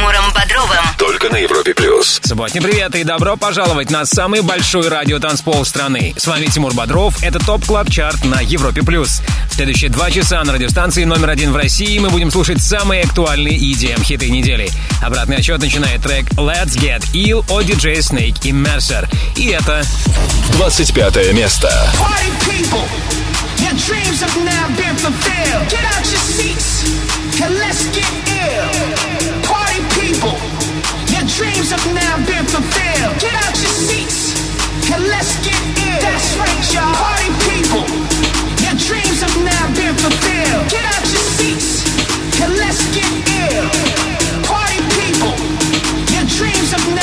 Тимуром Бодровым. Только на Европе Плюс. Субботний привет и добро пожаловать на самый большой радиотанцпол страны. С вами Тимур Бодров, это Top Club Chart на Европе Плюс. В следующие два часа на радиостанции номер один в России мы будем слушать самые актуальные EDM-хиты недели. Обратный отчет начинает трек Let's Get Ill от DJ Snake и Mercer. И это 25 место. Party people, your dreams have now been fulfilled. Get out your seats and let's get ill. People, your dreams have now been fulfilled. Get out your seats and let's get ill. That's right, y'all. Party people, your dreams have now been fulfilled. Get out your seats and let's get ill. Party people, your dreams have now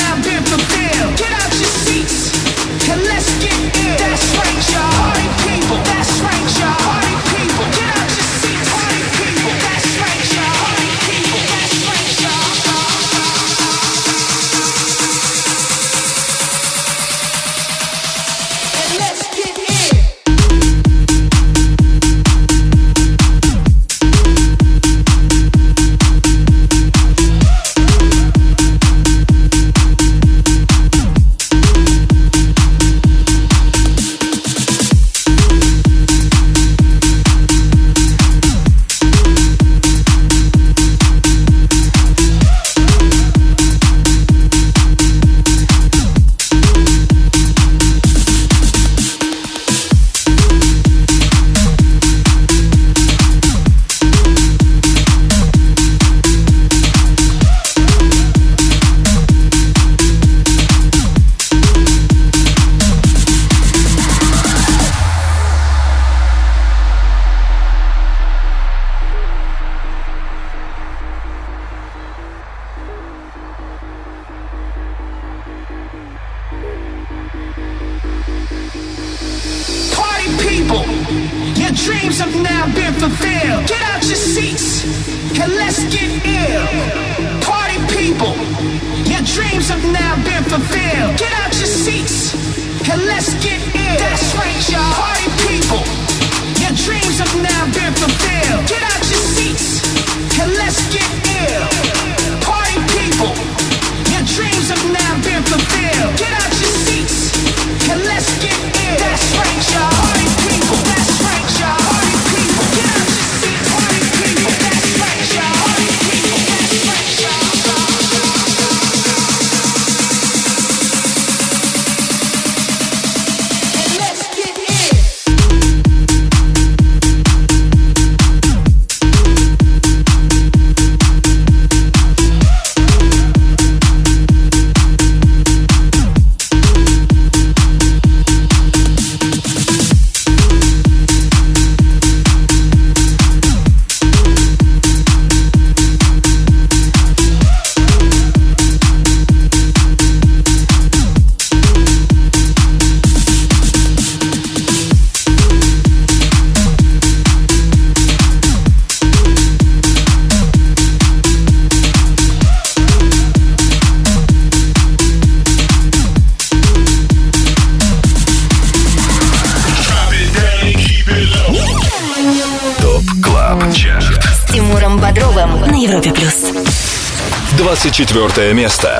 24 место.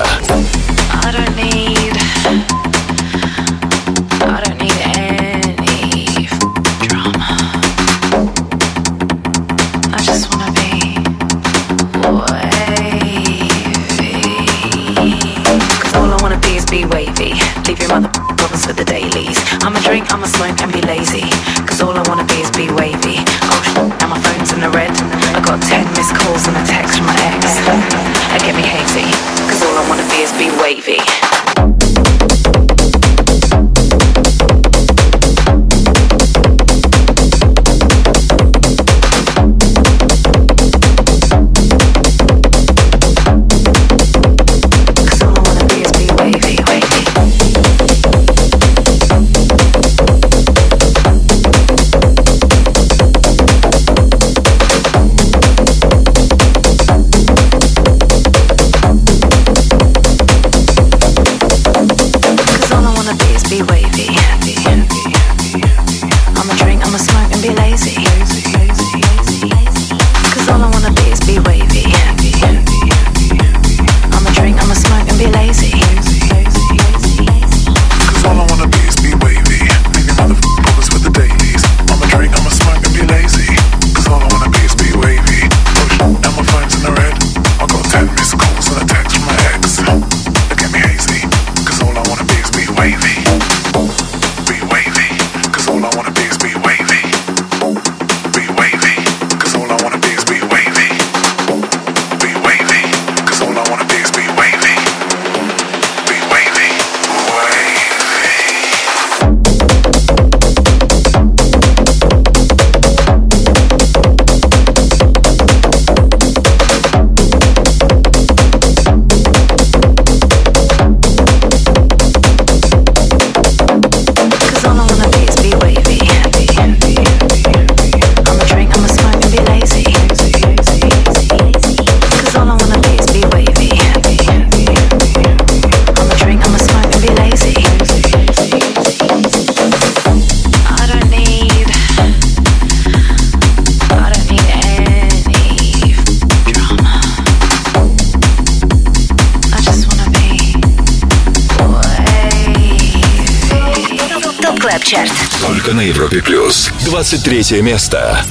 Плюс. 23 место.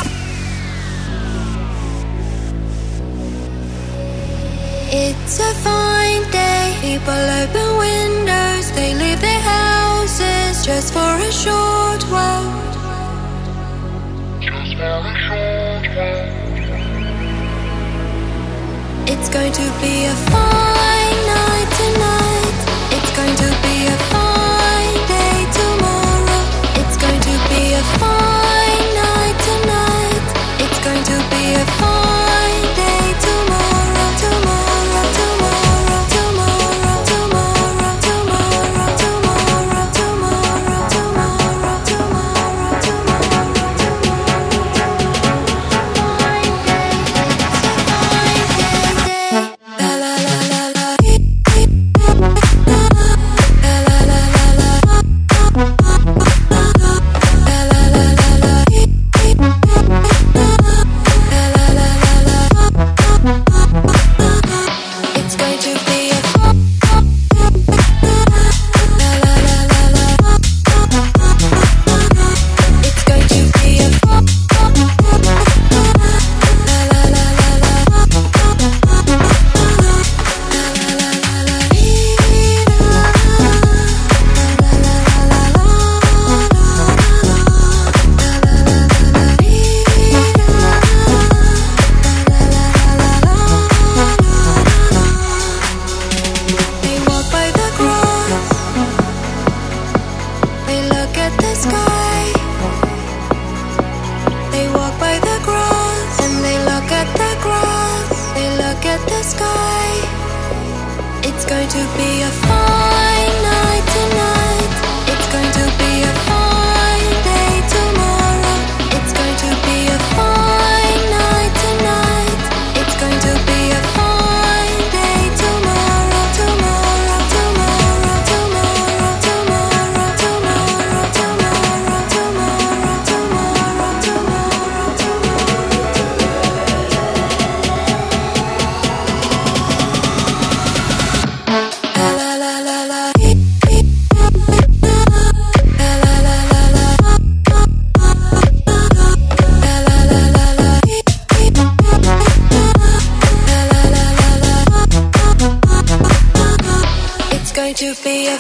To be a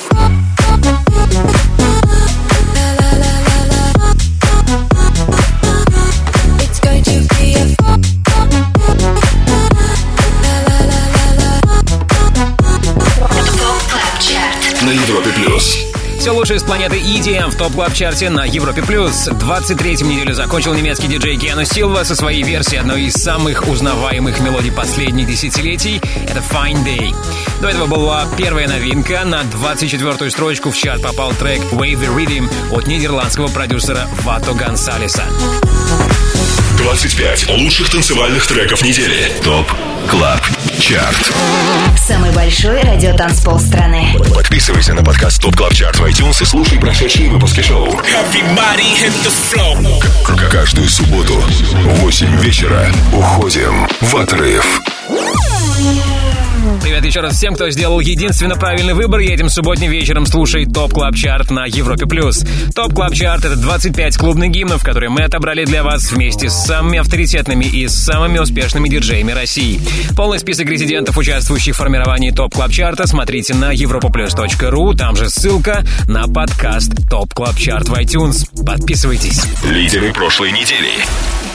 La la la la la. It's going to be a La la la la la. ТОП КЛАБ ЧАРТ На Европе плюс. Все лучшее с планеты EDM в топ клаб чарте на Европе+. плюс. 23-ю неделю закончил немецкий диджей Киану Силва со своей версией одной из самых узнаваемых мелодий последних десятилетий. Это Fine Day. До этого была первая новинка. На 24-ю строчку в чарт попал трек Wavy Rhythm от нидерландского продюсера Вато Гонсалеса. 25 лучших танцевальных треков недели. ТОП КЛАБ ЧАРТ. Самый большой радиотанцпол страны. Подписывайся на подкаст ТОП КЛАБ ЧАРТ в iTunes и слушай прошедшие выпуски шоу. Каждую субботу в 8 вечера уходим в отрыв. Привет еще раз всем, кто сделал единственно правильный выбор и этим субботним вечером слушает Top Club Chart на Европе Плюс. Top Club Chart — это 25 клубных гимнов, которые мы отобрали для вас вместе с самыми авторитетными и самыми успешными диджеями России. Полный список резидентов, участвующих в формировании Top Club Chart а, смотрите на europaplus.ru, там же ссылка на подкаст Top Club Chart в iTunes. Подписывайтесь. Лидеры прошлой недели.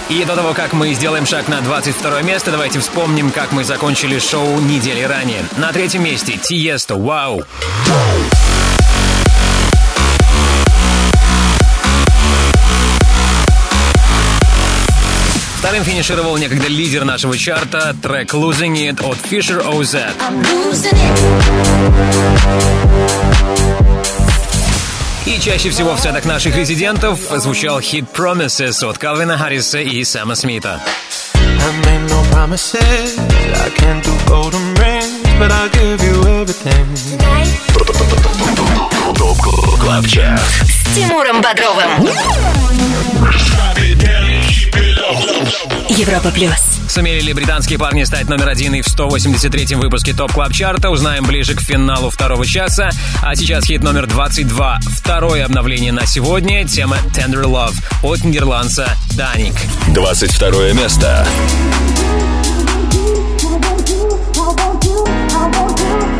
И до того, как мы сделаем шаг на 22 место, давайте вспомним, как мы закончили шоу недели ранее. На третьем месте Тиесто «Вау». Вторым финишировал некогда лидер нашего чарта трек «Losing It» от Fisher OZ. И чаще всего в сетах наших резидентов звучал хит Promises от Калвина Харриса и Сэма Смита. С Тимуром Бодровым. Европа плюс. Сумели ли британские парни стать номер один и в 183-м выпуске Top Club Chart а, узнаем ближе к финалу второго часа. А сейчас хит номер 22. Второе обновление на сегодня. Тема Tender Love от нидерландца Даник. 22 место. Европе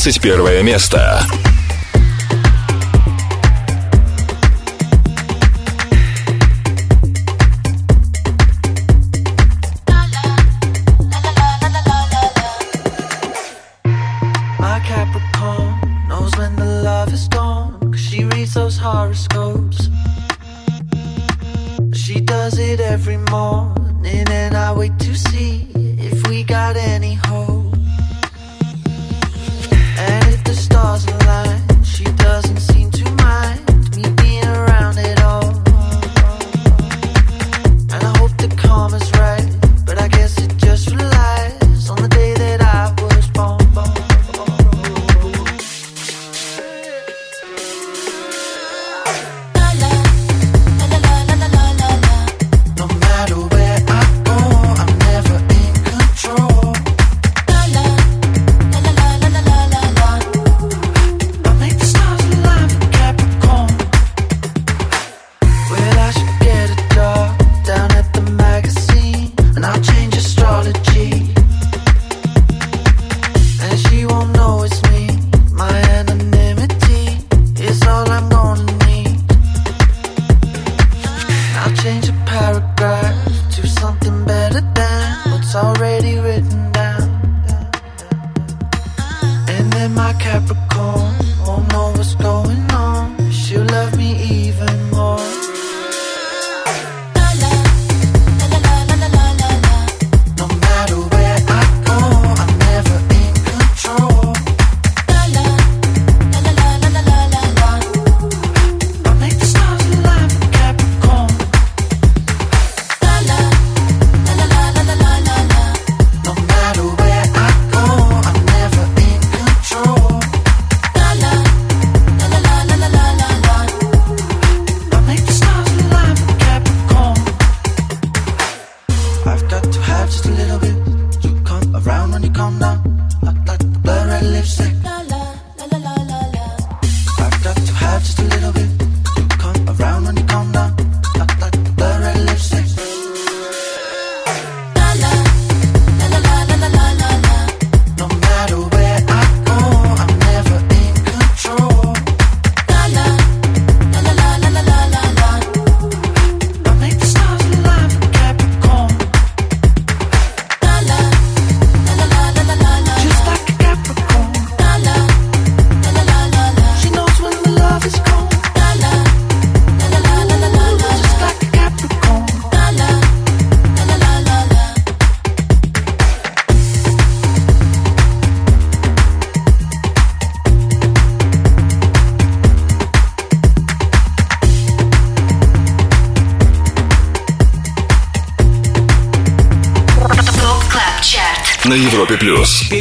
21 место.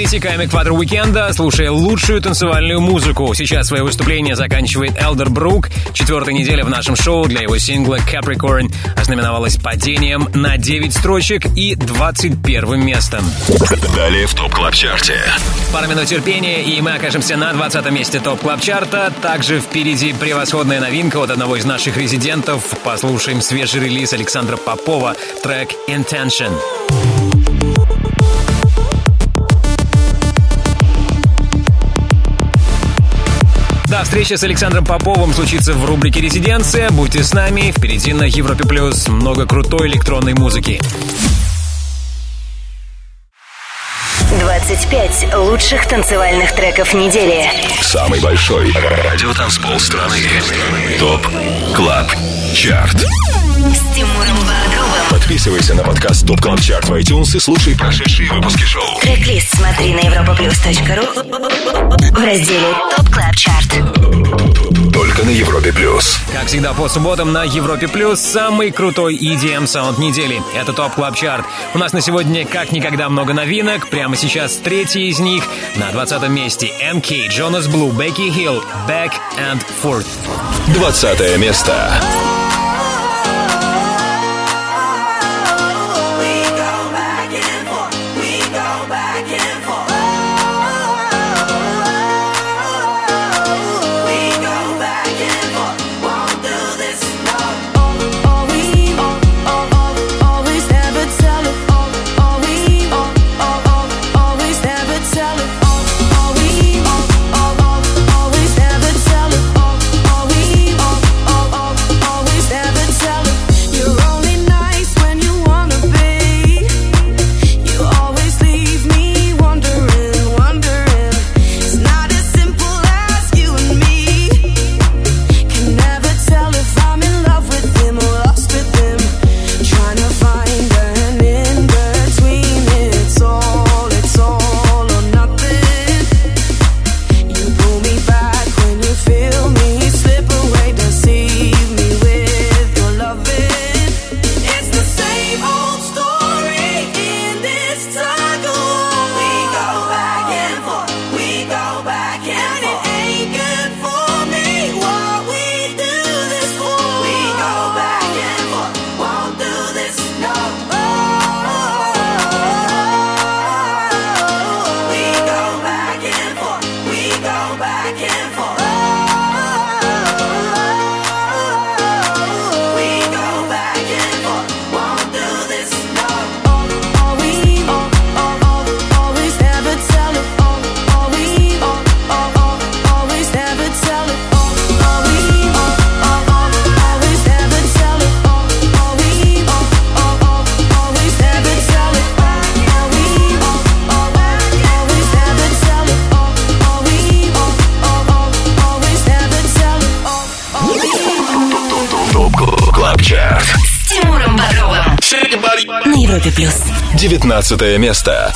Плюс. Пересекаем экватор уикенда, слушая лучшую танцевальную музыку. Сейчас свое выступление заканчивает Elderbrook. Четвертая неделя в нашем шоу для его сингла Capricorn ознаменовалась падением на 9 строчек и 21 местом. Далее в Top Club Chart е. Пара минут терпения, и мы окажемся на 20 месте Top Club Chart а. Также впереди превосходная новинка от одного из наших резидентов. Послушаем свежий релиз Александра Попова, трек Intention. Встреча с Александром Поповым случится в рубрике «Резиденция». Будьте с нами. Впереди на Европе Плюс много крутой электронной музыки. 25 лучших танцевальных треков недели. Самый большой радиотанцпол страны. ТОП Клаб Чарт. С Тимуром Бодровым. Подписывайся на подкаст Top Club Chart в iTunes и слушай прошедшие выпуски шоу. Трек-лист смотри на europaplus.ru в разделе ТОП Клаб Чарт. Только на Европе Плюс. Как всегда, по субботам на Европе Плюс самый крутой EDM саунд недели. Это Top Club Chart. У нас на сегодня как никогда много новинок. Прямо сейчас третий из них. На 20 месте MK, Jonas Blue, Becky Hill, Back and Forth. 20 место. ТОП 19 место.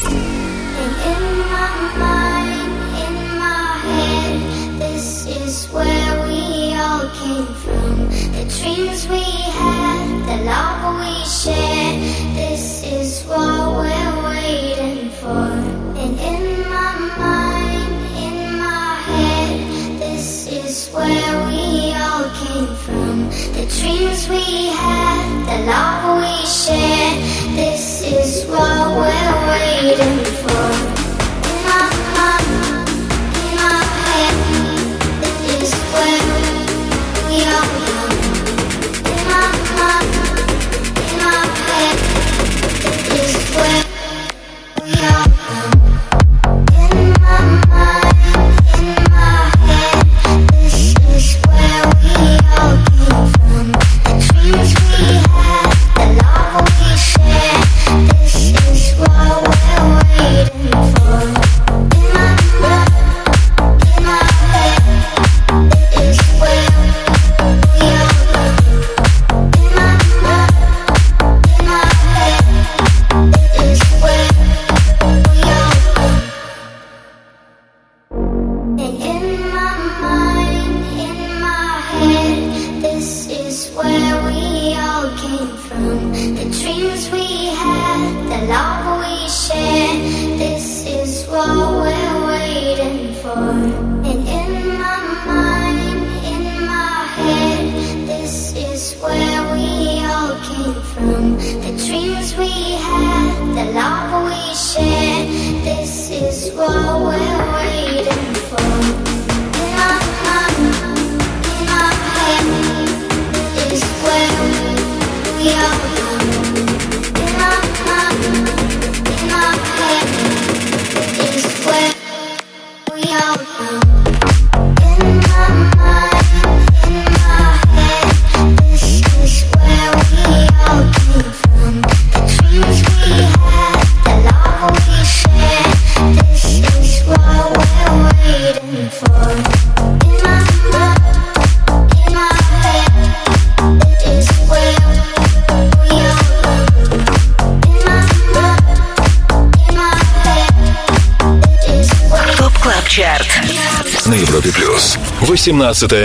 18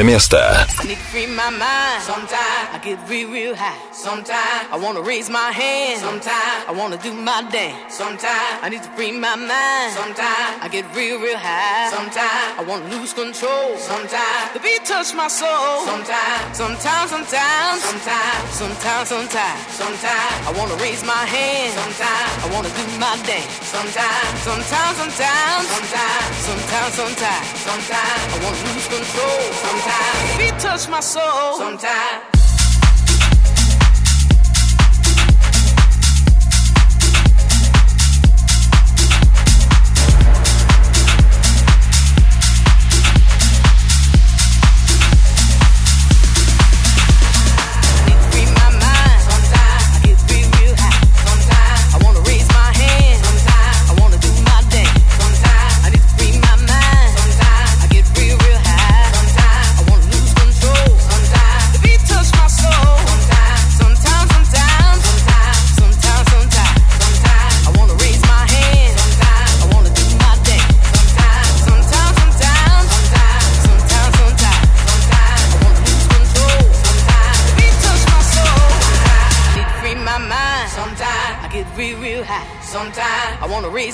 место. Sometimes I get real, real high. Sometimes I wanna raise my hand. Sometimes I wanna do my dance. Sometimes I need to free my mind. Sometimes I get real, real high. Sometimes I wanna lose control. Sometimes the beat touch my soul. Sometimes, sometimes, sometimes, sometimes, sometimes, sometimes, sometimes I wanna raise my hand. Sometimes I wanna do my dance. Sometimes, sometimes, sometimes, sometimes, sometimes, sometimes, sometimes I wanna lose control. Sometimes beat touch my soul. Sometimes.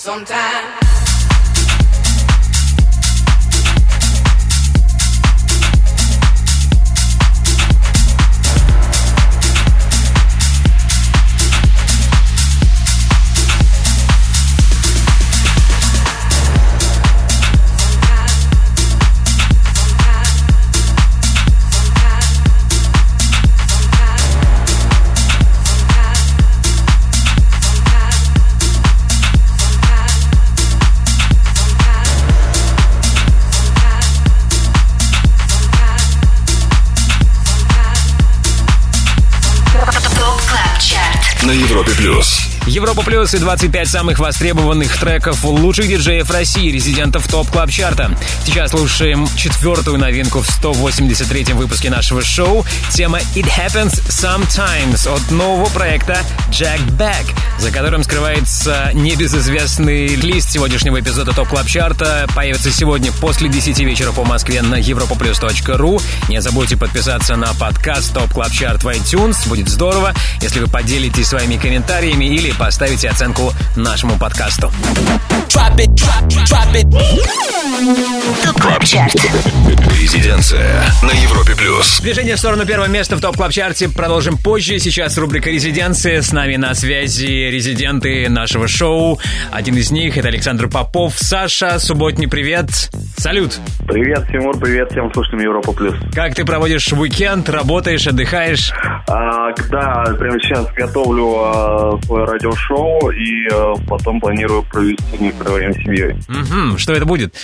Sometimes. На Европе плюс. Европа Плюс и 25 самых востребованных треков лучших диджеев России, резидентов Top Club Chart а. Сейчас слушаем четвертую новинку в 183-м выпуске нашего шоу. Тема It Happens Sometimes от нового проекта Jack Back, за которым скрывается небезызвестный лист сегодняшнего эпизода Top Club Chart а. Появится сегодня после 10 вечера по Москве на europaplus.ru. Не забудьте подписаться на подкаст Top Club Chart в iTunes. Будет здорово, если вы поделитесь своими комментариями или и поставите оценку нашему подкасту. Резиденция на Европе плюс. Движение в сторону первого места в топ клаб чарте продолжим позже. Сейчас рубрика Резиденция. С нами на связи резиденты нашего шоу. Один из них это Александр Попов. Саша, субботний привет. Салют. Привет, Тимур, привет всем слушателям Европа плюс. Как ты проводишь уикенд? Работаешь, отдыхаешь? А, да, прямо сейчас готовлю а, свой радиошоу и э, потом планирую провести некоторое время с семьей. Мгм, Что это будет?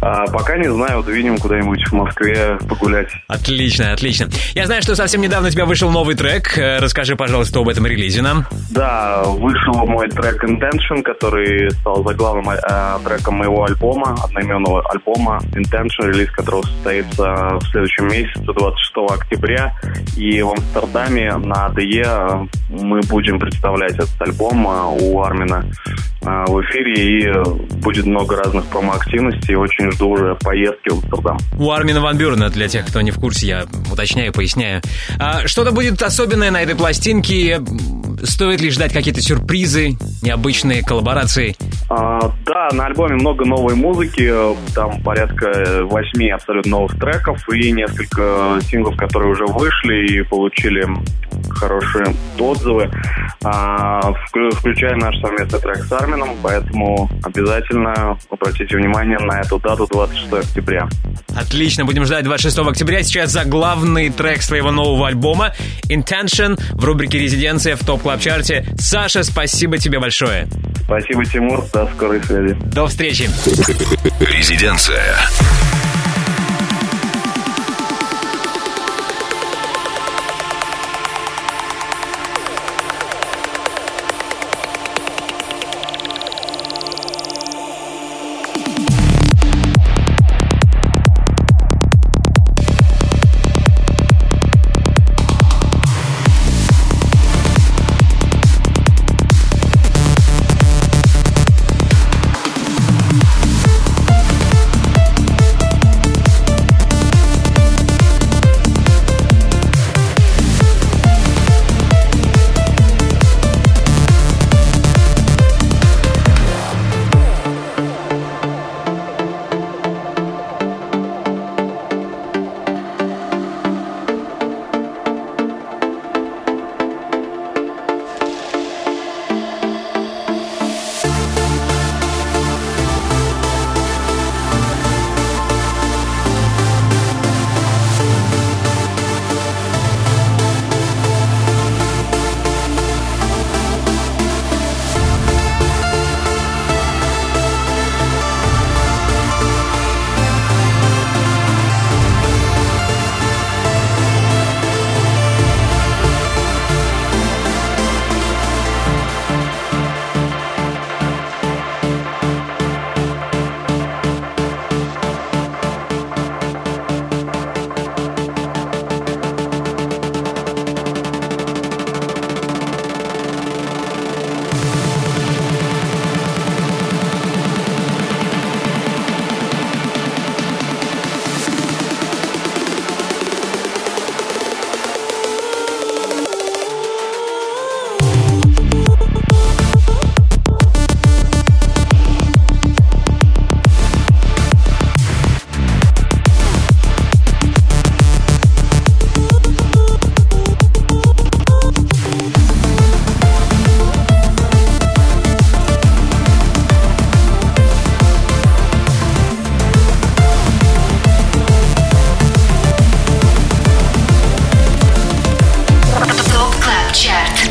А, пока не знаю, вот видим куда-нибудь в Москве погулять. Отлично, отлично. Я знаю, что совсем недавно у тебя вышел новый трек. Э, Расскажи, пожалуйста, об этом релизе нам. Да, вышел мой трек Intention, который стал заглавным э, треком моего альбома, одноименного альбома Intention, релиз которого состоится в следующем месяце, 26 октября. И в Амстердаме на АДЕ э, мы будем представлять этот альбом э, у Армина э, в эфире. И э, будет много разных промо-активностей. Очень жду уже поездки в Амстердам. У Армина Ван Бюрена, для тех, кто не в курсе, я уточняю, поясняю. А, что-то будет особенное на этой пластинке? Стоит ли ждать какие-то сюрпризы, необычные коллаборации? А, да, на альбоме много новой музыки, там порядка восьми абсолютно новых треков и несколько синглов, которые уже вышли и получили хорошие отзывы, а, вклю- включая наш совместный трек с Армином, поэтому обязательно обратите внимание на эту дату 26 октября. Отлично, будем ждать 26 октября. Сейчас за главный трек своего нового альбома Intention в рубрике «Резиденция» в Top Club Chart е. Саша, спасибо тебе большое. Спасибо, Тимур, до скорой связи. До встречи. Резиденция.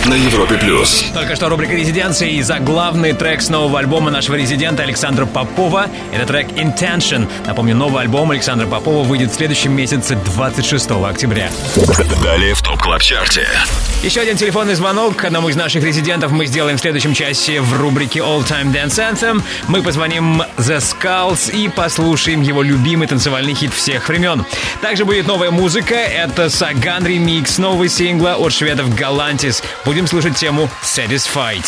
На Европе плюс. Только что рубрика «Резиденция» и заглавный трек с нового альбома нашего резидента Александра Попова. Это трек «Intention». Напомню, новый альбом Александра Попова выйдет в следующем месяце 26 октября. Далее в Top Club Chart е. Еще один телефонный звонок к одному из наших резидентов мы сделаем в следующем часе в рубрике All Time Dance Anthem. Мы позвоним The Skulls и послушаем его любимый танцевальный хит всех времен. Также будет новая музыка. Это Sagan ремикс нового сингла от шведов Galantis. Будем слушать тему Satisfied.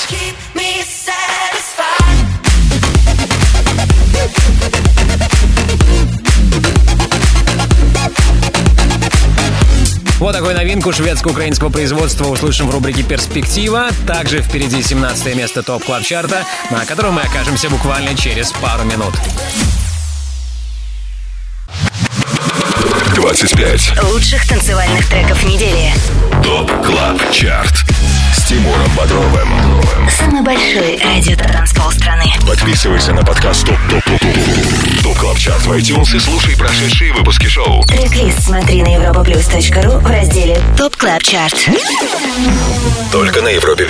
Вот такую новинку шведско-украинского производства услышим в рубрике «Перспектива». Также впереди 17 место Top Club Chart а, на котором мы окажемся буквально через пару минут. 25 лучших танцевальных треков недели. Top Club Chart с Тимуром Бодровым. Самый большой радиотанцпол страны. Подписывайся на подкаст Top Top Top Top YouTube Club Chart в iTunes и слушай прошедшие выпуски шоу. трек смотри на europaplus.ru в разделе Top Club Chart. Только на Европе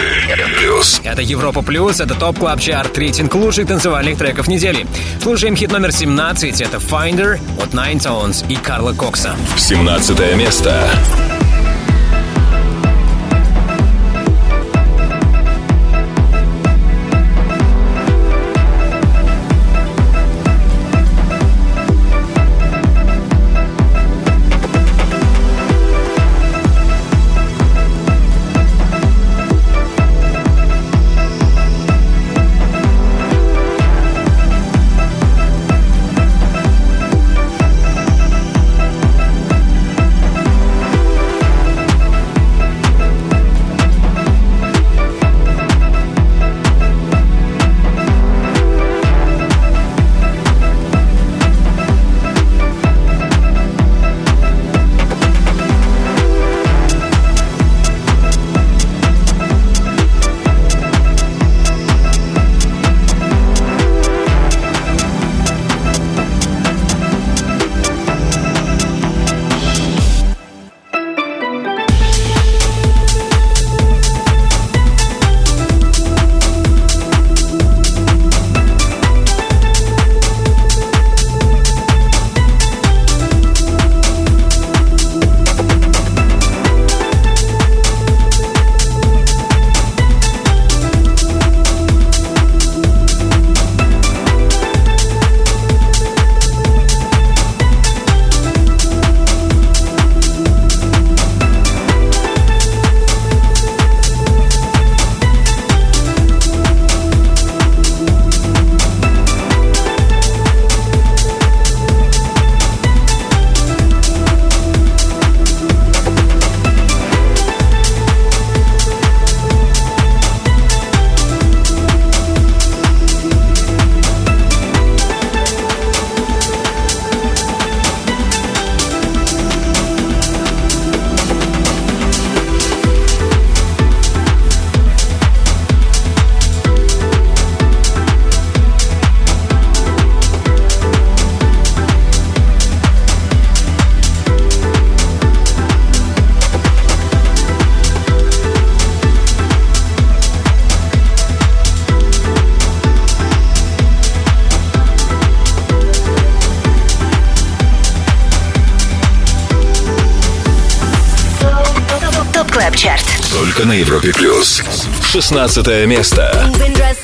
Плюс. Это Европа Плюс, это Top Club Chart, рейтинг лучших танцевальных треков недели. Слушаем хит номер 17, это Finder от Nine Tones и Карла Кокса. 17 место. 16 место. Moving, dress,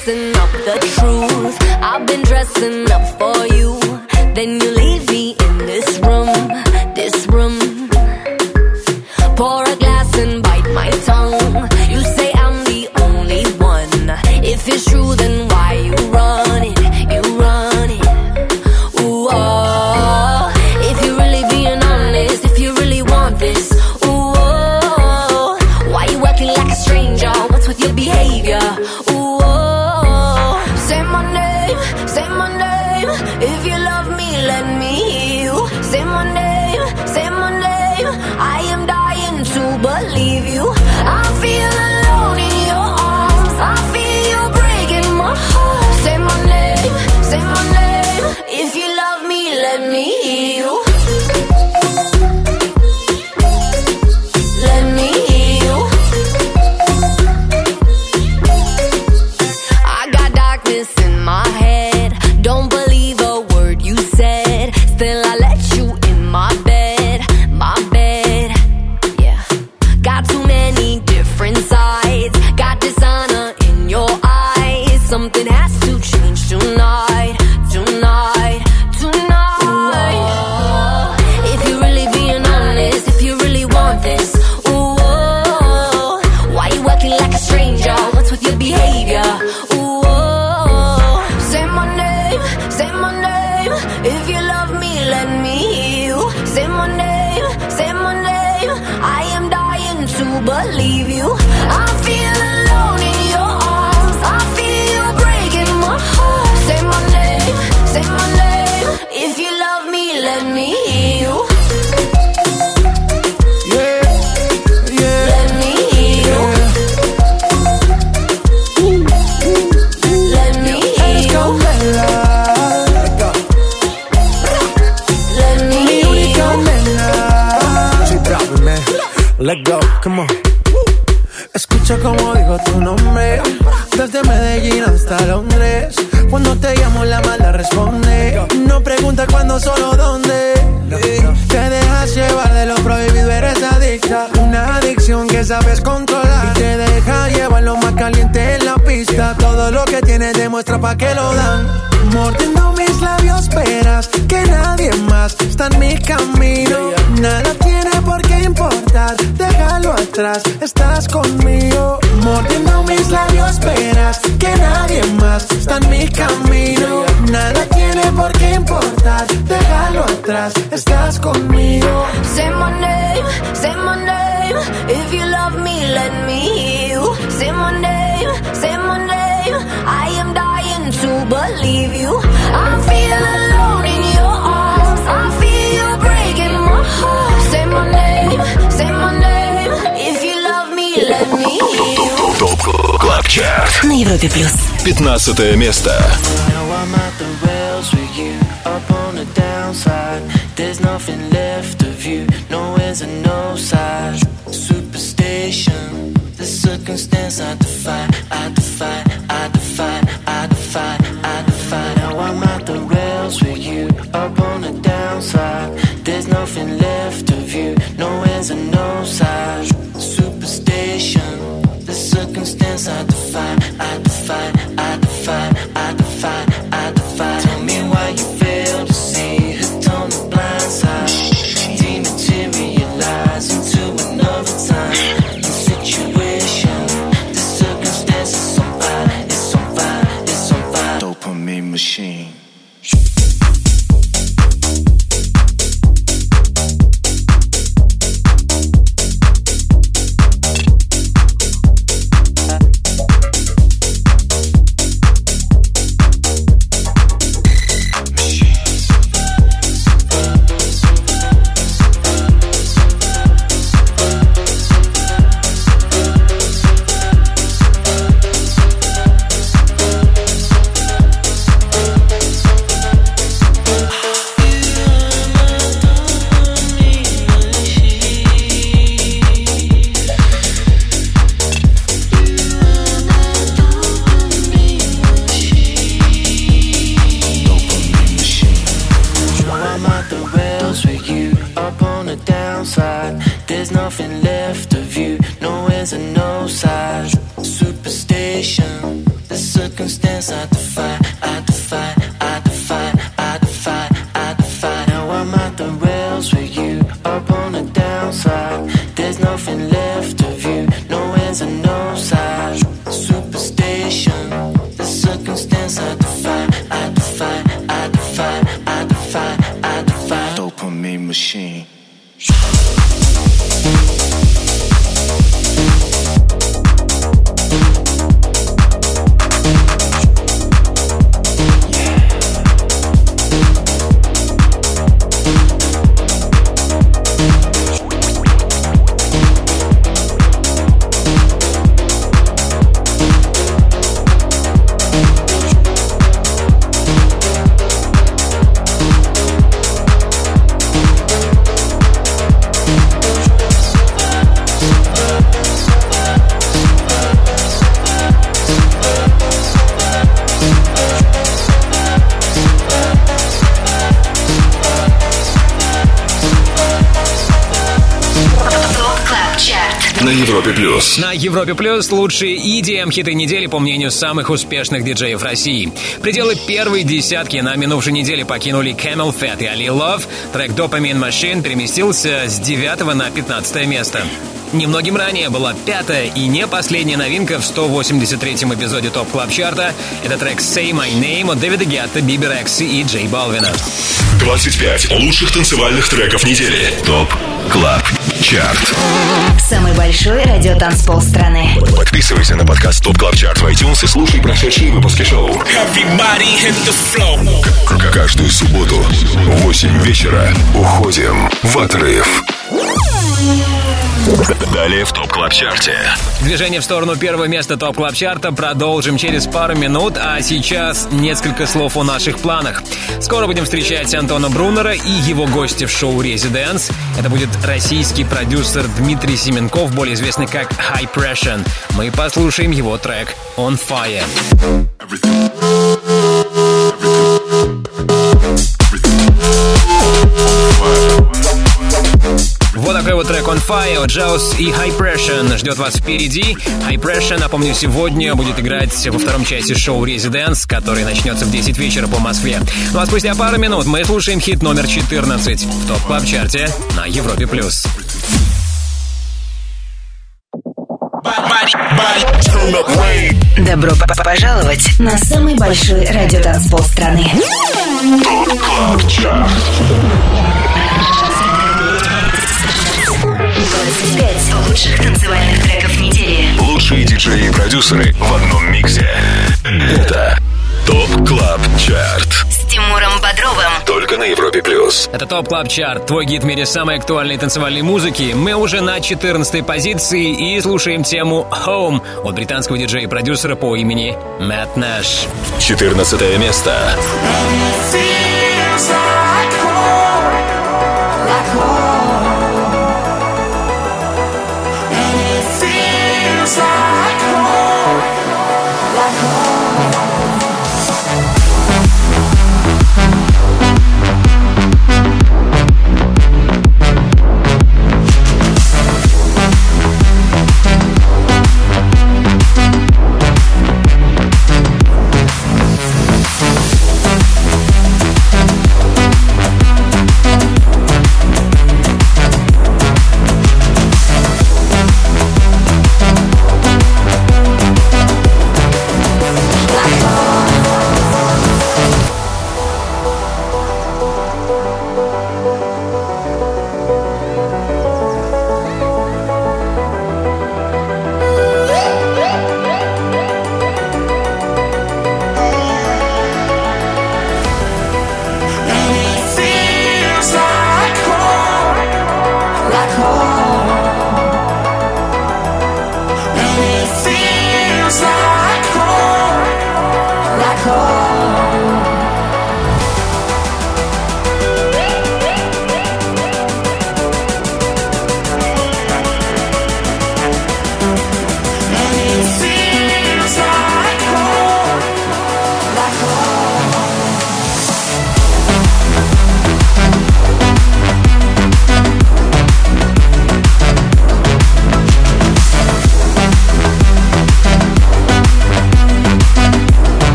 Todo lo que tienes demuestra pa' que lo dan. Mordiendo mis labios, esperas que nadie más está en mi camino. Nada tiene por qué importar, déjalo atrás, estás conmigo. Mordiendo mis labios, esperas que nadie más está en mi camino. Nada tiene por qué importar, déjalo atrás, estás conmigo. Say my name, say my name. If you love me, let me believe you. I feel alone in your arms. I feel you breaking my heart. Say my name, say my name. If you love me, let me hear you. ТОП КЛАБ ЧАРТ На Европе плюс. 15 место. Now I'm at the rails with you, up on the downside. There's nothing left of you, nowhere's a no side. Superstation, the circumstance I defy, I defy, Европе Плюс лучшие EDM хиты недели по мнению самых успешных диджеев России. Пределы первой десятки на минувшей неделе покинули CamelPhat и Ali Love. Трек Dopamine Machine переместился с 9 на 15 место. Немногим ранее была пятая и не последняя новинка в 183-м эпизоде Top Club Chart а. Это трек Say My Name от Дэвида Гетта, Биби Рекси и Джей Балвина. 25 лучших танцевальных треков недели. ТОП Club Chart. Самый большой радиотанцпол страны. Подписывайся на подкаст Top Club Chart в iTunes и слушай прошедшие выпуски шоу. Каждую субботу в 8 вечера уходим в отрыв. Далее в Top Club Chart е. Движение в сторону первого места Top Club Chart а продолжим через пару минут, а сейчас несколько слов о наших планах. Скоро будем встречать Антона Брунера и его гостя в шоу «Резиденс». Это будет российский продюсер Дмитрий Семенков, более известный как High Pressure. Мы послушаем его трек «On Fire». Вот Fire, Jaws и High Pressure ждет вас впереди. High Pressure, напомню, сегодня будет играть во втором части шоу Residence, который начнется в 10 вечера по Москве. Ну а спустя пару минут мы слушаем хит номер 14 в Top Club Chart е на Европе плюс. Добро пожаловать на самый большой радиотанцпол страны. Top Club Chart. 25 лучших танцевальных треков недели. Лучшие диджеи и продюсеры в одном миксе. Это Top Club Chart. С Тимуром Бодровым. Только на Европе Плюс. Это Top Club Chart, твой гид в мире самой актуальной танцевальной музыки. Мы уже на 14 позиции и слушаем тему Home от британского диджея и продюсера по имени Мэтт Нэш. 14 место. ТОП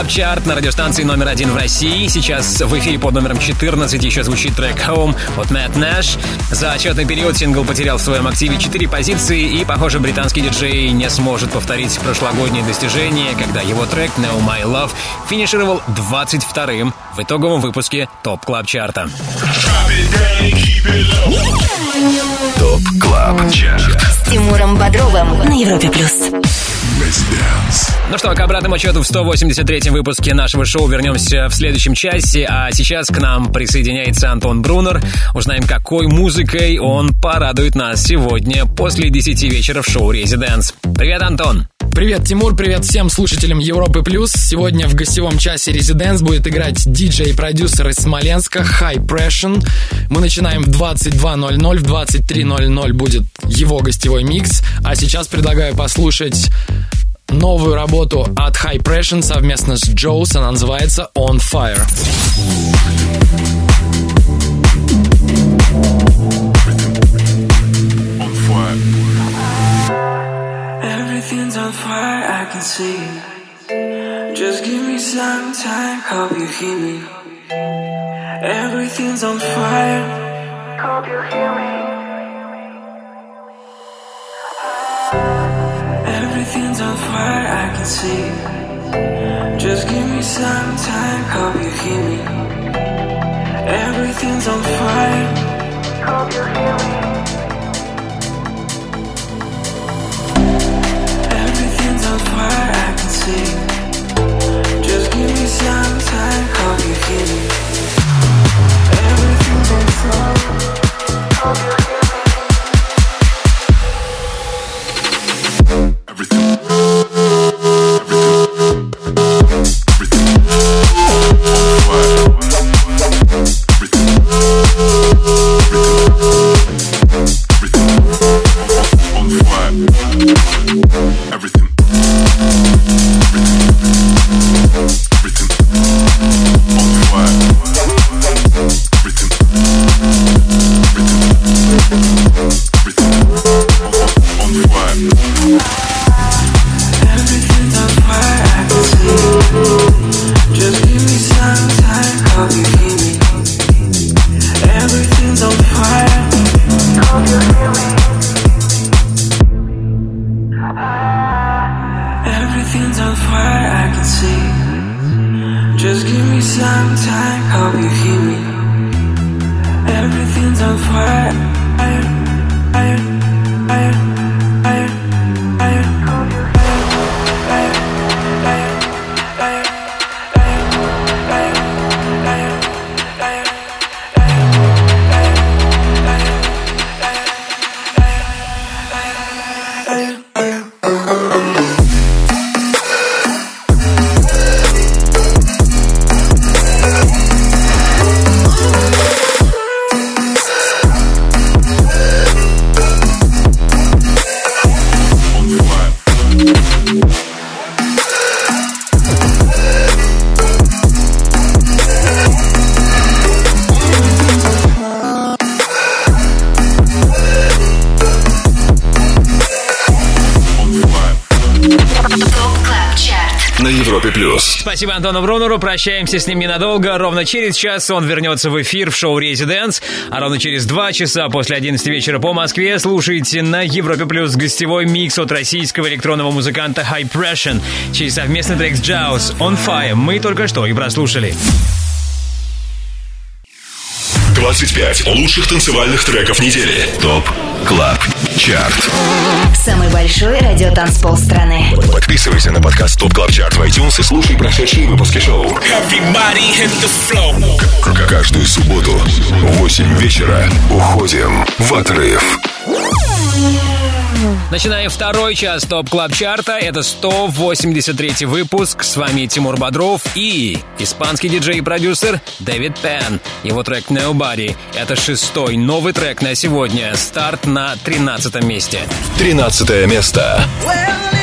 Club Chart на радиостанции номер один в России. Сейчас в эфире под номером 14 еще звучит трек Home от Мэтт Нэш. За отчетный период сингл потерял в своем активе 4 позиции, и, похоже, британский диджей не сможет повторить прошлогоднее достижение, когда его трек No My Love финишировал 22-м в итоговом выпуске Top Club Chart а. Top Club Chart. С Тимуром Бодровым на Европе плюс. Ну что, к обратному отчету в 183-м выпуске нашего шоу вернемся в следующем часе, а сейчас к нам присоединяется Антон Брунер. Узнаем, какой музыкой он порадует нас сегодня после 10 вечера в шоу «Резиденс». Привет, Антон! Привет, Тимур, привет всем слушателям Европы Плюс. Сегодня в гостевом часе Резиденс будет играть диджей и продюсер из Смоленска High Pressure. Мы начинаем в 22.00, в 23.00 будет его гостевой микс. А сейчас предлагаю послушать новую работу от High Pressure совместно с Джоус. Она называется On Fire. Everything's on fire, I can see. Just give me some time, hope you hear me. Everything's on fire, hope you hear me. Can see. Just give me some time, hope you hear me. Everything's on fire, hope you hear me. Everything's on fire, I can see. Just give me some time, hope you hear me. Everything's on Спасибо Антону Брунеру. Прощаемся с ним ненадолго. Ровно через час он вернется в эфир в шоу «Резиденс». А ровно через два часа после 11 вечера по Москве слушайте на Европе Плюс гостевой микс от российского электронного музыканта High Pressure через совместный трек с Jaws «On Fire». Мы только что и прослушали. 25 лучших танцевальных треков недели. ТОП КЛАБ ЧАРТ Самый большой радиотанцпол страны. Подписывайся на подкаст Top Club Chart в iTunes и слушай прошедшие выпуски шоу. Каждую субботу в 8 вечера уходим в отрыв. Начинаем второй час Top Club Chart а. Это 183 выпуск. С вами Тимур Бодров и испанский диджей и продюсер Дэвид Пен. Его трек Nobody. Это шестой новый трек на сегодня. Старт на 13 месте. 13 место. Well,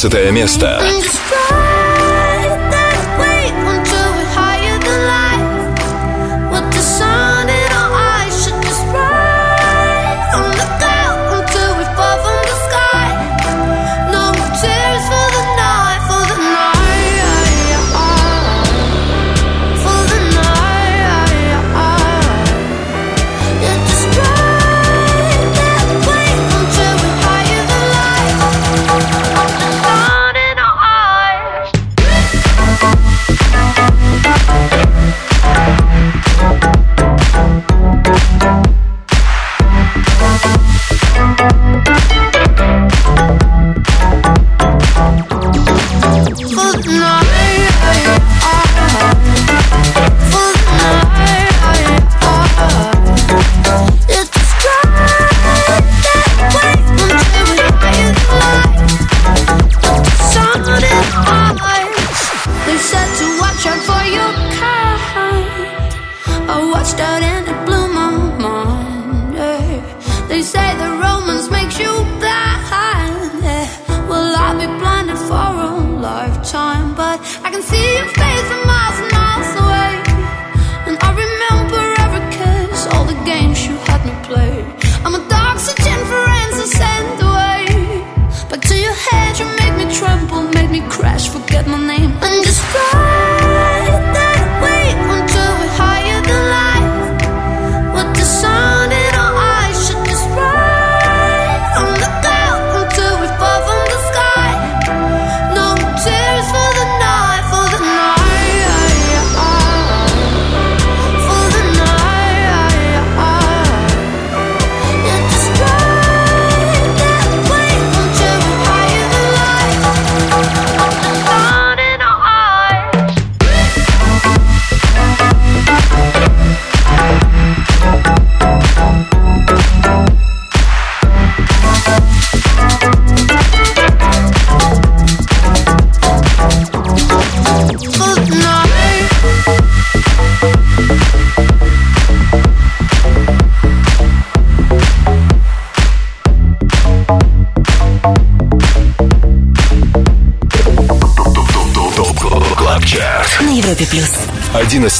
12 место.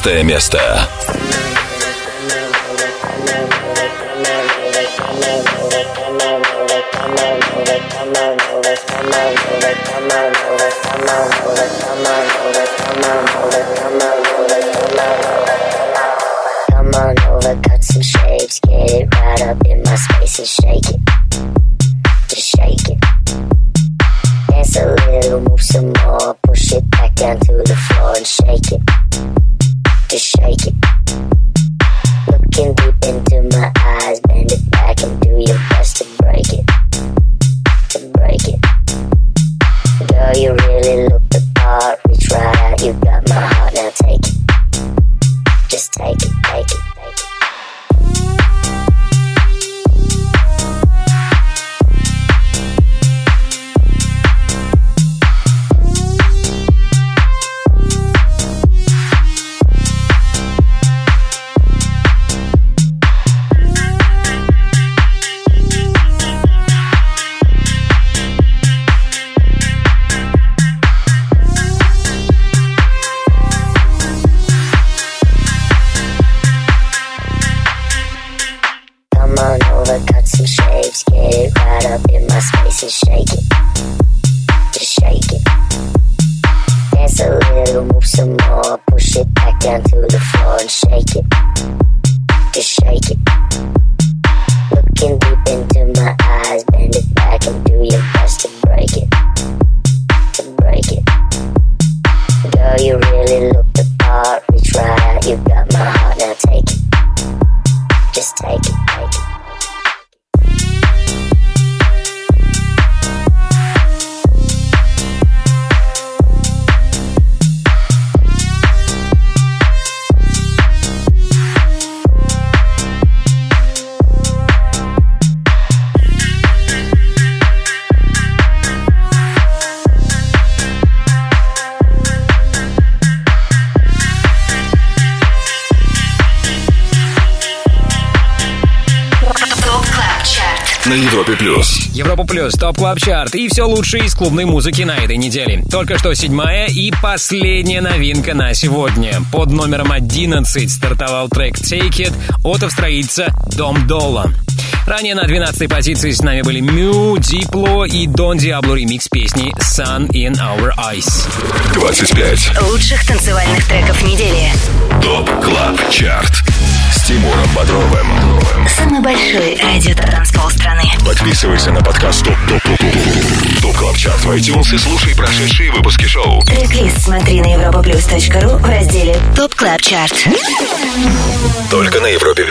11 место. it, break it, break it. Плюс топ клаб чарт и все лучшее из клубной музыки на этой неделе. Только что седьмая и последняя новинка на сегодня. Под номером 11 стартовал трек Take It от австралийца Дом Долла. Ранее на 12-й позиции с нами были Мю, Дипло и Дон Диабло ремикс песни Sun in Our Eyes. 25 лучших танцевальных треков недели. ТОП КЛАБ ЧАРТ Тимуром Бодровым. Самый большой радиотанцпол страны. Подписывайся на подкаст Top Top Top Club Chart в iTunes и слушай прошедшие выпуски шоу. трек Смотри на europaplus.ru в разделе Top Club Chart. Только на Европе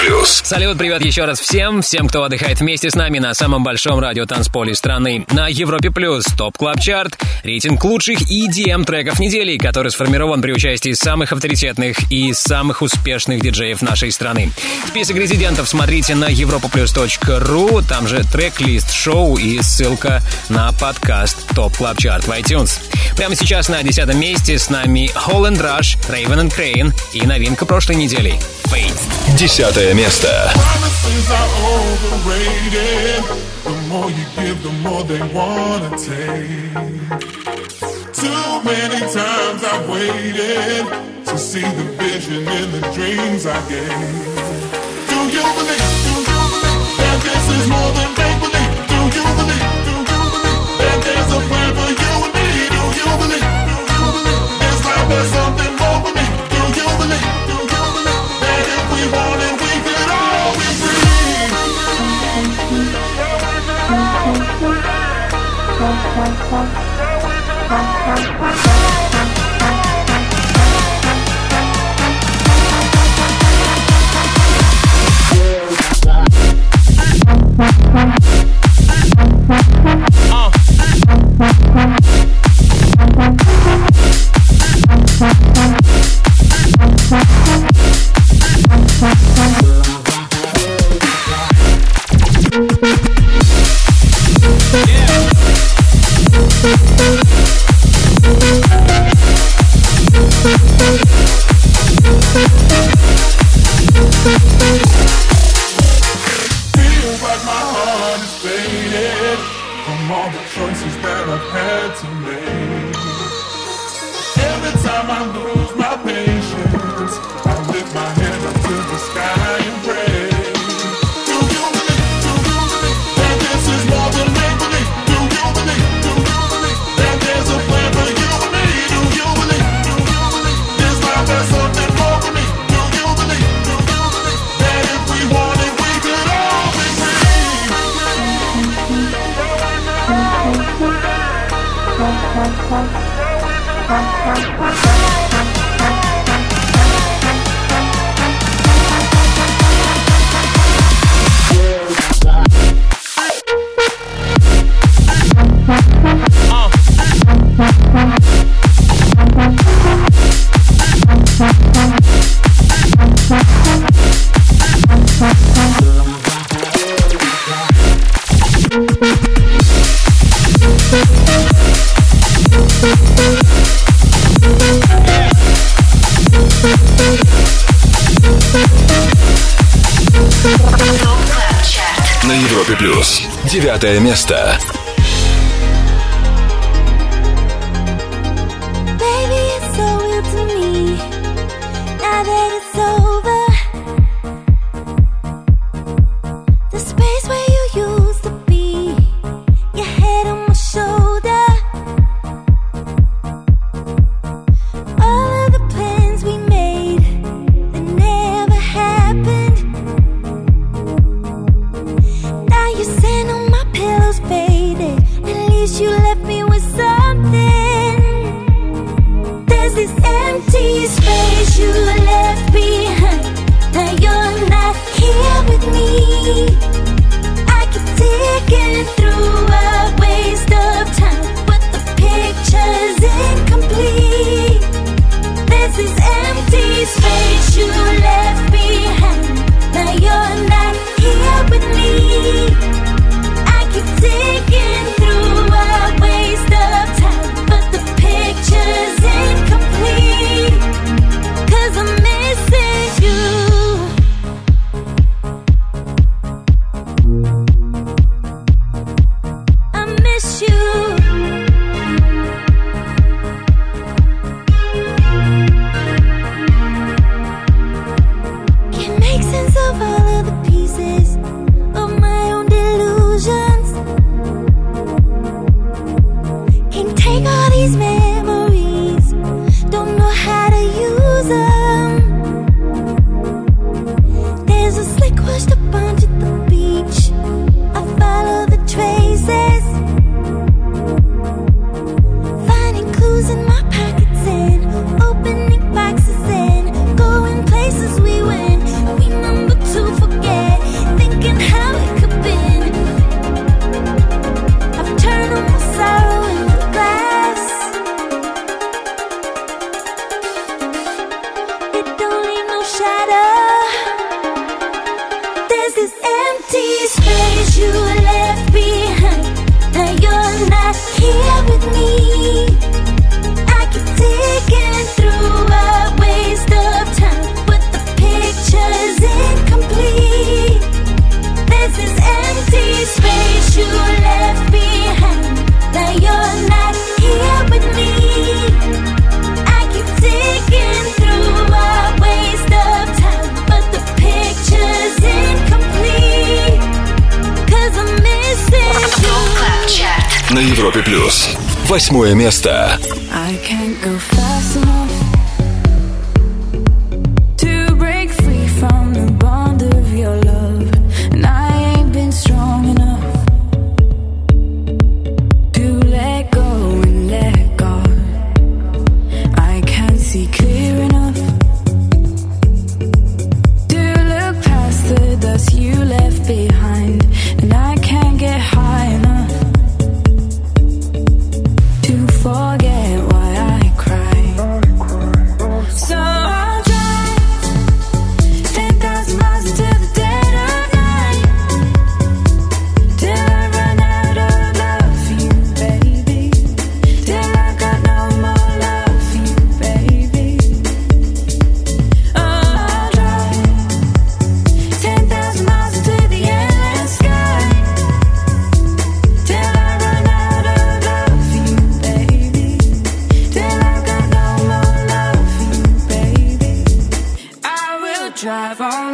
Плюс. Салют, привет еще раз всем, всем, кто отдыхает вместе с нами на самом большом радиотанцполе страны. На Европе Плюс Top Club Chart, рейтинг лучших EDM треков недели, который сформирован при участии самых авторитетных и самых успешных диджеев нашей страны. Список резидентов смотрите на europaplus.ru, там же трек-лист шоу и ссылка на подкаст Top Club Chart в iTunes. Прямо сейчас на десятом месте с нами Holl and Rush, Raven and Kreyn и новинка прошлой недели Fate. Десятое место. Too many times I've waited to see the vision in the dreams I gave. Do you believe? Do you believe that this is more than make TMH.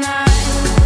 Night.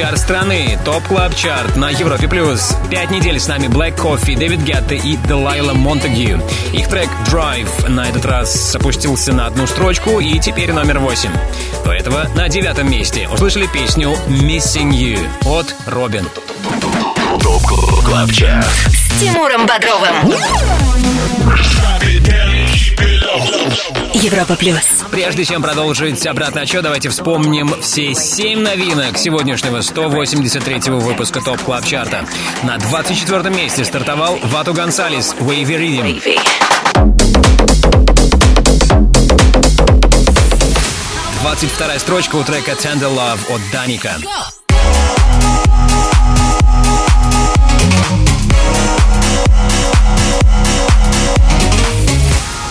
Dance-чарт страны. Top Club Chart на Европе плюс. Пять недель с нами Black Coffee, Дэвид Гетта и Делайла Монтагью. Их трек Drive на этот раз опустился на одну строчку и теперь номер восемь. До этого на девятом месте услышали песню Missing You от Робин. Top Club Chart. С Тимуром Бодровым. Европа плюс. Прежде чем продолжить обратный отсчет, давайте вспомним все семь новинок сегодняшнего 183-го выпуска Top Club Chart а. На 24 месте стартовал Вату Гонсалес «Wavy Rhythm». 22 строчка у трека Tender Love от Даника.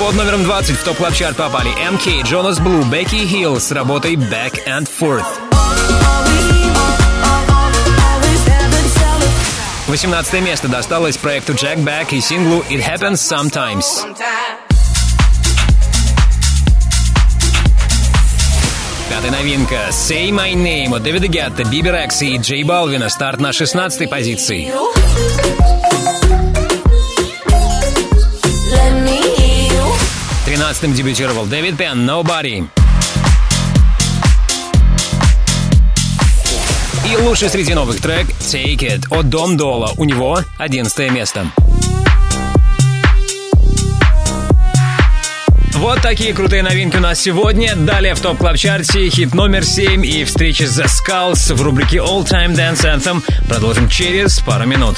Под номером 20 в топ клаб чарт попали MK, Jonas Blue, Becky Hill с работой Back and Forth. 18 место досталось проекту Jack Back и синглу It Happens Sometimes. Пятая новинка Say My Name от Дэвида Гетта, Бибер Экс и Джей Балвина. Старт на 16 позиции. Тринадцатым дебютировал Дэвид Пен Nobody. И лучший среди новых трек Take It от Дом Дола. У него 11 место. Вот такие крутые новинки у нас сегодня. Далее в топ клаб чарте хит номер 7 и встреча The Skulls в рубрике All Time Dance Anthem. Продолжим через пару минут.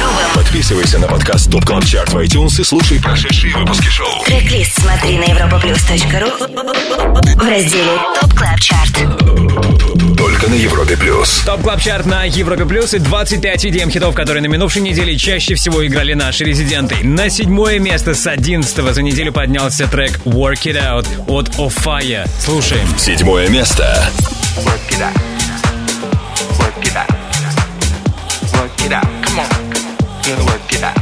Подписывайся на подкаст TOP CLUB CHART в iTunes и слушай прошедшие выпуски шоу. Трек-лист смотри на europaplus.ru в разделе Top Club Chart. Только на Европе Плюс. Top Club Chart на Европе Плюс и 25 EDM хитов, которые на минувшей неделе чаще всего играли наши резиденты. На седьмое место с 11 за неделю поднялся трек Work It Out от Offaiah. Слушаем. Седьмое место. Work it out. Work it out. Work it out. Work it out.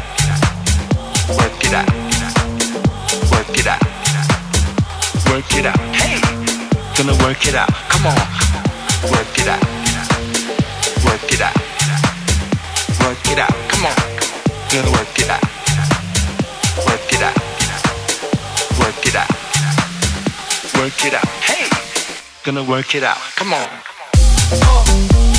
Work it out. Work it out. Work it out. Hey. Gonna work it out. Come on. Work it out. Work it out. Work it out. Come on. Gonna work it out. Work it out. Work it out. Work it out. Hey. Gonna work it out. Come on. Work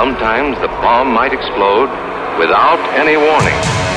Sometimes the bomb might explode without any warning.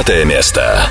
Пятое место.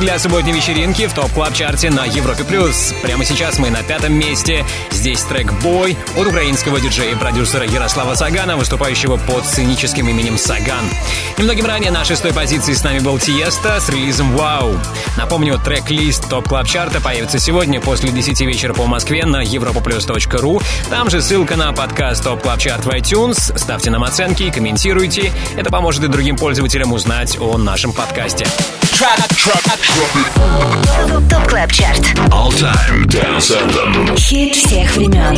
Для субботней вечеринки в Top Club Chart е на Европе+. плюс. Прямо сейчас мы на пятом месте. Здесь трек «Бой» от украинского диджея и продюсера Ярослава Сагана, выступающего под сценическим именем Саган. Немногим ранее на шестой позиции с нами был Tiësto с релизом «Вау». Напомню, трек-лист Top Club Chart а появится сегодня после 10 вечера по Москве на europaplus.ru. Там же ссылка на подкаст Top Club Chart в iTunes. Ставьте нам оценки, комментируйте. Это поможет и другим пользователям узнать о нашем подкасте. Top Club Chart. All Time Dance Anthem. Хит всех времен.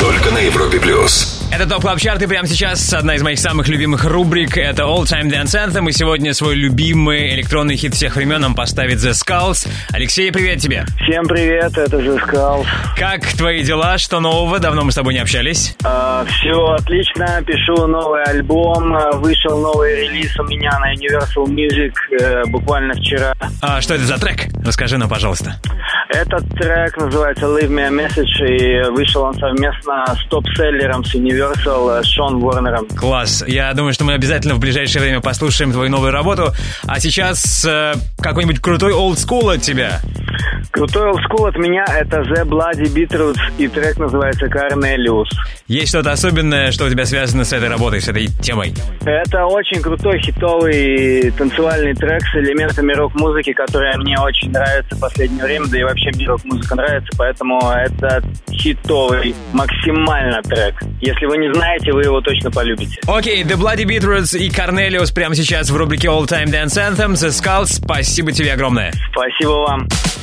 Только на Европе плюс. Это Top Club Chart, и прямо сейчас одна из моих самых любимых рубрик — это All Time Dance Anthem, и сегодня свой любимый электронный хит всех времен нам поставит The Skulls. Алексей, привет тебе! Всем привет, это The Skulls. Как твои дела? Что нового? Давно мы с тобой не общались. все отлично, пишу новый альбом, а, вышел новый релиз у меня на Universal Music э, буквально вчера. А что это за трек? Расскажи нам, пожалуйста. Этот трек называется Leave Me a Message, и вышел он совместно с топ-селлером с Universal Шон Ворнером. Класс. Я думаю, что мы обязательно в ближайшее время послушаем твою новую работу. А сейчас э, какой-нибудь крутой school от тебя. Крутой олдскул от меня это The Bloody Beetroots, и трек называется Cornelius. Есть что-то особенное, что у тебя связано с этой работой, с этой темой? Это очень крутой хитовый танцевальный трек с элементами рок-музыки, которая мне очень нравится в последнее время, да и вообще мне рок-музыка нравится, поэтому это хитовый максимально трек. Если вы не знаете, вы его точно полюбите. Окей, The Bloody Beetroots и Cornelius прямо сейчас в рубрике All Time Dance Anthem The Skulls. Спасибо тебе огромное. Спасибо вам.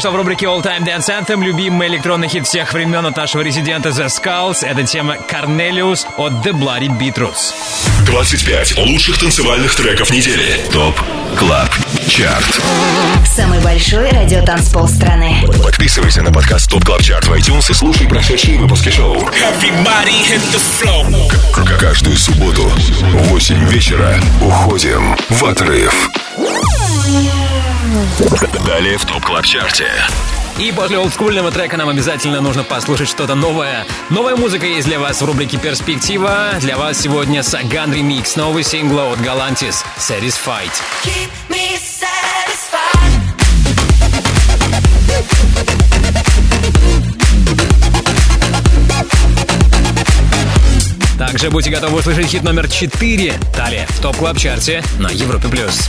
Что в рубрике All Time Dance Anthem любимый электронный хит всех времен от нашего резидента The Skulls. Это тема Cornelius от The Bloody Beetroots. 25 лучших танцевальных треков недели. ТОП КЛАБ ЧАРТ. Самый большой радиотанцпол страны. Подписывайся на подкаст ТОП КЛАБ ЧАРТ в iTunes и слушай прошедшие выпуски шоу. Каждую субботу в 8 вечера уходим в отрыв. Далее в TOP CLUB CHART е. И после олдскульного трека нам обязательно нужно послушать что-то новое. Новая музыка есть для вас в рубрике «Перспектива». Для вас сегодня Саган ремикс, новый сингл от Galantis «Satisfied». Keep me satisfied. Также будьте готовы услышать хит номер 4 далее в Top Club Chart е на Европе+. плюс.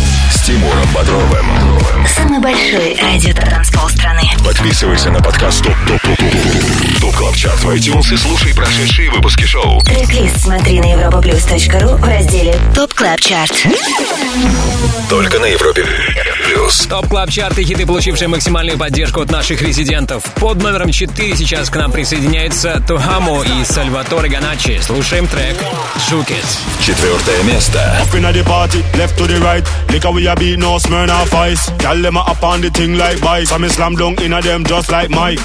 с Тимуром Бодровым. Самый большой радиотанцпол страны. Подписывайся на подкаст TOP TOP TOP TOP TOP CLUB CHART в iTunes и слушай прошедшие выпуски шоу. Трек-лист смотри на europaplus.ru в разделе Top Club Chart. Только на Европе Плюс. Top Club Chart ы хиты, получившие максимальную поддержку от наших резидентов. Под номером 4 сейчас к нам присоединяются Tujamo и Salvatore Ganacci. Слушаем трек «Жукет». Четвертое место. Up inna the party, left to the right. Liquor we a beat, no Smirnoff ice. Gyal them a up on the thing like vice. And me slam dunk inna them just like Mike.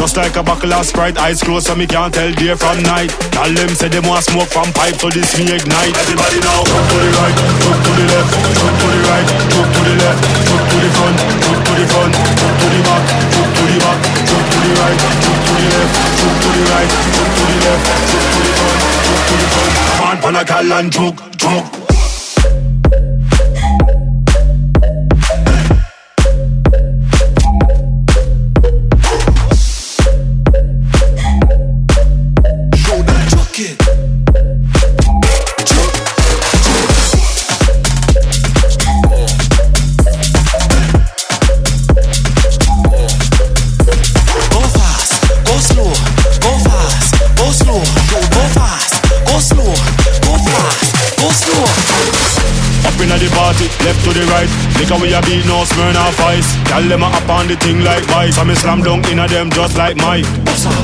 Just like a buckle of Sprite, eyes closed so me can't tell day from night. Gyal them say them want smoke from pipe, so this me ignite. Everybody now, jump to the right, jump to the left, jump to the right, jump to the left, jump to the front, jump to the front, jump to the back, jump to the back, jump to the right, jump to the left, jump to the right, jump to the left, jump to the front, jump to the front. Man, pan a gal and juke, juke. Left to the right. Liquor we a beat, no Smirnoff ice. Gyal them a up on the thing like vice. And me slam dunk inna them just like Mike.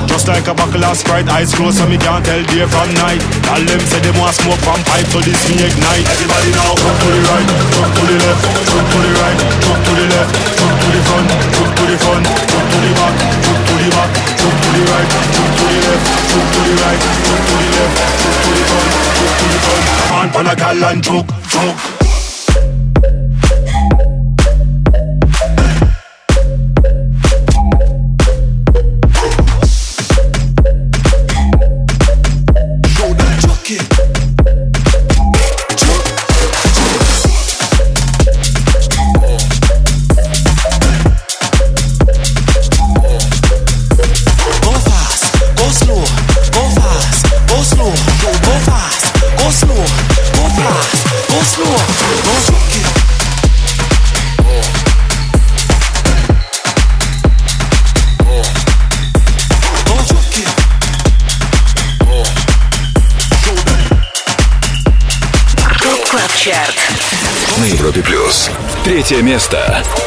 Just like a buckle of Sprite, eyes closed so me can't tell day from night. Gyal them say them want smoke from pipe, so this me ignite. Everybody now, jump to the right, jump to the left, jump to the right, jump to the left, jump to the front, jump to the front, jump to the back, jump to the back, jump to the right, jump to the left, jump to the right, jump to the left, jump to the front, jump to the front. Man, pan a gal and juke, juke. Третье место.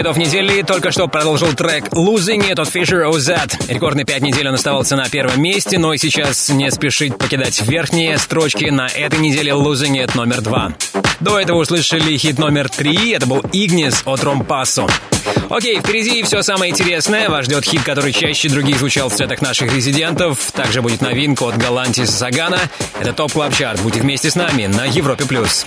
Хитов недели только что продолжил трек Losing It от Fisher OZ. Рекордные пять недель он оставался на первом месте, но и сейчас не спешит покидать верхние строчки. На этой неделе Losing It номер два. До этого услышали хит номер три, это был Ignis от Rompasso. Окей, впереди все самое интересное. Вас ждет хит, который чаще других звучал в сетах наших резидентов. Также будет новинка от Galantis а Сагана. Это Top Club Chart. Будьте вместе с нами на Европе+. плюс.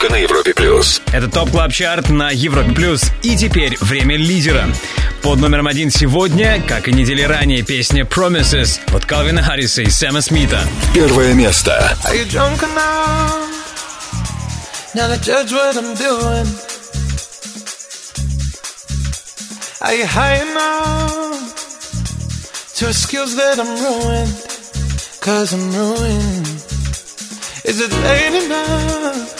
Только на Европе плюс. Это Top Club Chart на Европе+. плюс. И теперь время лидера. Под номером один сегодня, как и недели ранее, песня Promises от Калвина Харриса и Сэма Смита. Первое место. Are you drunk enough now to judge what I'm doing? Are you high enough to excuse that I'm ruined? Cause I'm ruined. Is it late enough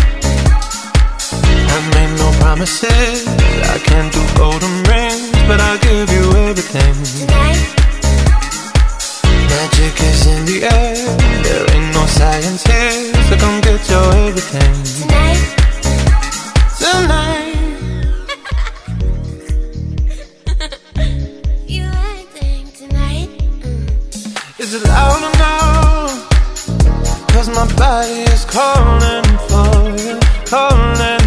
promises. I can't do golden rings, but I'll give you everything. Tonight. Magic is in the air. There ain't no science here, so come get your everything. Tonight. Tonight. you acting tonight? Mm. Is it loud enough? Cause my body is calling for you, calling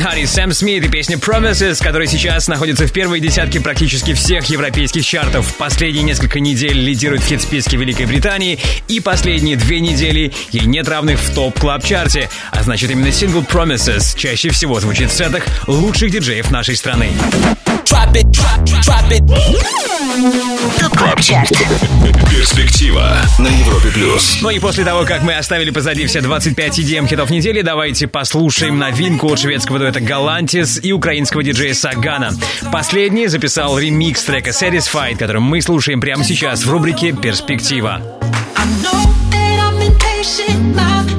Харрис, Сэм Смит и песня Promises, которая сейчас находится в первой десятке практически всех европейских чартов. Последние несколько недель лидирует в хит-списке Великой Британии, и последние две недели ей нет равных в топ клаб чарте А значит, именно сингл Promises чаще всего звучит в сетах лучших диджеев нашей страны. Drop it, drop, drop it. Перспектива на Европе плюс. Ну и после того, как мы оставили позади все 25 EDM хитов недели, давайте послушаем новинку от шведского дуэта Галантис и украинского диджея Сагана. Последний записал ремикс трека Satisfied, который мы слушаем прямо сейчас в рубрике «Перспектива». I know that I've been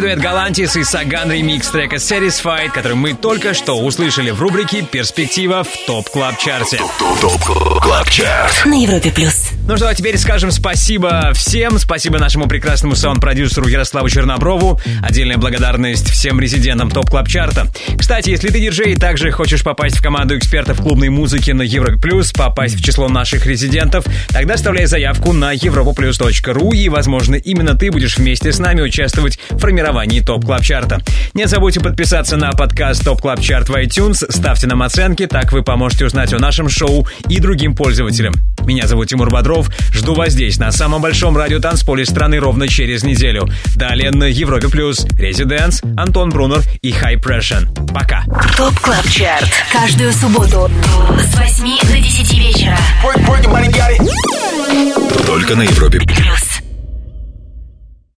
шведский дуэт Galantis и Саган ремикс трека Satisfied, который мы только что услышали в рубрике «Перспектива» в Top Club Chart е. Top Club Chart. На Европе плюс. Ну что, а теперь скажем спасибо всем. Спасибо нашему прекрасному саунд-продюсеру Ярославу Черноброву. Отдельная благодарность всем резидентам Top Club Chart а. Кстати, если ты диджей и также хочешь попасть в команду экспертов клубной музыки на Европе Плюс, попасть в число наших резидентов, тогда оставляй заявку на europaplus.ru и, возможно, именно ты будешь вместе с нами участвовать в формировании Top Club Chart а. Не забудьте подписаться на подкаст Top Club Chart в iTunes, ставьте нам оценки, так вы поможете узнать о нашем шоу и другим пользователям. Меня зовут Тимур Бодров. Жду вас здесь, на самом большом радиотанцполе страны ровно через неделю. Далее на Европе Плюс, Residence, Антон Брунер и High Pressure. Пока. Top Club Chart. Каждую субботу с 8 до 10 вечера. Только на Европе Плюс.